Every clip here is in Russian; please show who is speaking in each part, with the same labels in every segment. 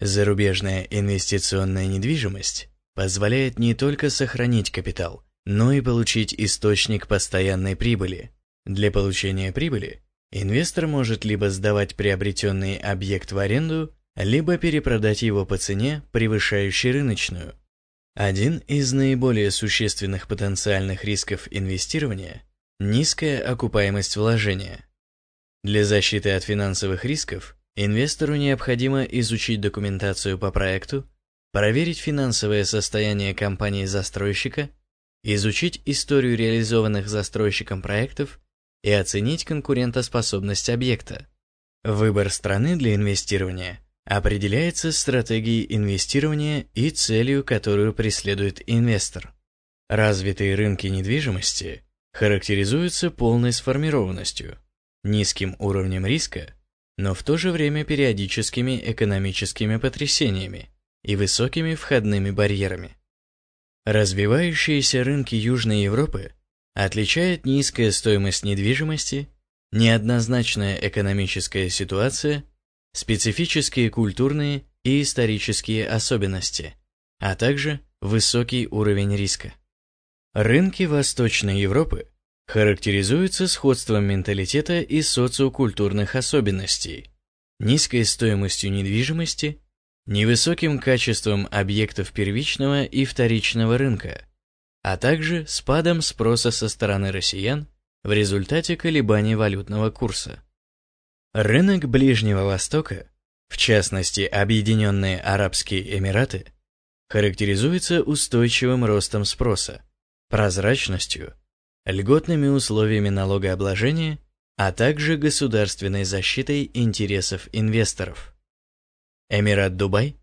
Speaker 1: Зарубежная инвестиционная недвижимость позволяет не только сохранить капитал, но и получить источник постоянной прибыли. Для получения прибыли инвестор может либо сдавать приобретенный объект в аренду, либо перепродать его по цене, превышающей рыночную. Один из наиболее существенных потенциальных рисков инвестирования – низкая окупаемость вложения. Для защиты от финансовых рисков Инвестору необходимо изучить документацию по проекту, проверить финансовое состояние компании-застройщика, изучить историю реализованных застройщиком проектов и оценить конкурентоспособность объекта. Выбор страны для инвестирования определяется стратегией инвестирования и целью, которую преследует инвестор. Развитые рынки недвижимости характеризуются полной сформированностью, низким уровнем риска но в то же время периодическими экономическими потрясениями и высокими входными барьерами. Развивающиеся рынки Южной Европы отличает низкая стоимость недвижимости, неоднозначная экономическая ситуация, специфические культурные и исторические особенности, а также высокий уровень риска. Рынки Восточной Европы характеризуется сходством менталитета и социокультурных особенностей, низкой стоимостью недвижимости, невысоким качеством объектов первичного и вторичного рынка, а также спадом спроса со стороны россиян в результате колебаний валютного курса. Рынок Ближнего Востока, в частности Объединенные Арабские Эмираты, характеризуется устойчивым ростом спроса, прозрачностью, льготными условиями налогообложения, а также государственной защитой интересов инвесторов. Эмират Дубай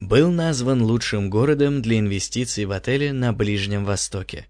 Speaker 1: был назван лучшим городом для инвестиций в отели на Ближнем Востоке.